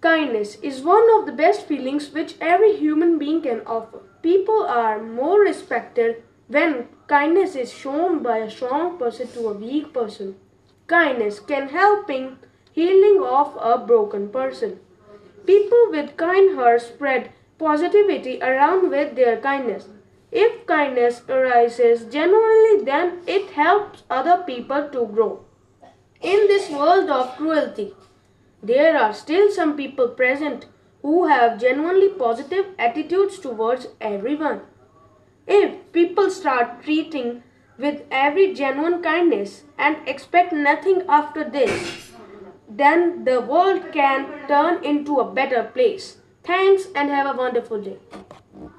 Kindness is one of the best feelings which every human being can offer. People are more respected when kindness is shown by a strong person to a weak person. Kindness can help in healing of a broken person. People with kind hearts spread positivity around with their kindness. If kindness arises genuinely, then it helps other people to grow. In this world of cruelty, there are still some people present who have genuinely positive attitudes towards everyone. If people start treating with every genuine kindness and expect nothing after this, then the world can turn into a better place. Thanks and have a wonderful day.